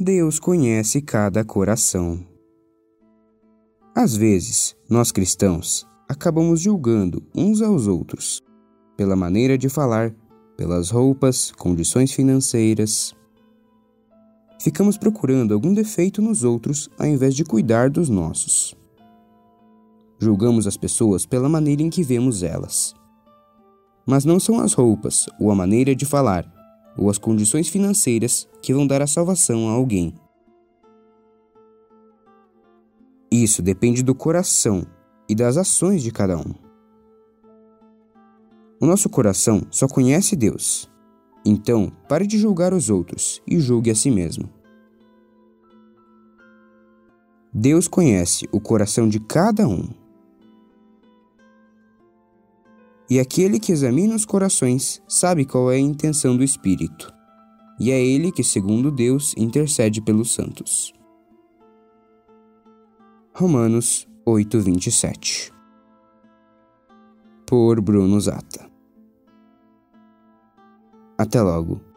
Deus conhece cada coração. Às vezes, nós cristãos acabamos julgando uns aos outros pela maneira de falar, pelas roupas, condições financeiras. Ficamos procurando algum defeito nos outros ao invés de cuidar dos nossos. Julgamos as pessoas pela maneira em que vemos elas. Mas não são as roupas, ou a maneira de falar, ou as condições financeiras que vão dar a salvação a alguém. Isso depende do coração e das ações de cada um. O nosso coração só conhece Deus. Então, pare de julgar os outros e julgue a si mesmo. Deus conhece o coração de cada um. E aquele que examina os corações sabe qual é a intenção do Espírito. E é ele que, segundo Deus, intercede pelos santos. Romanos 8:27 Por Bruno Zata. Até logo.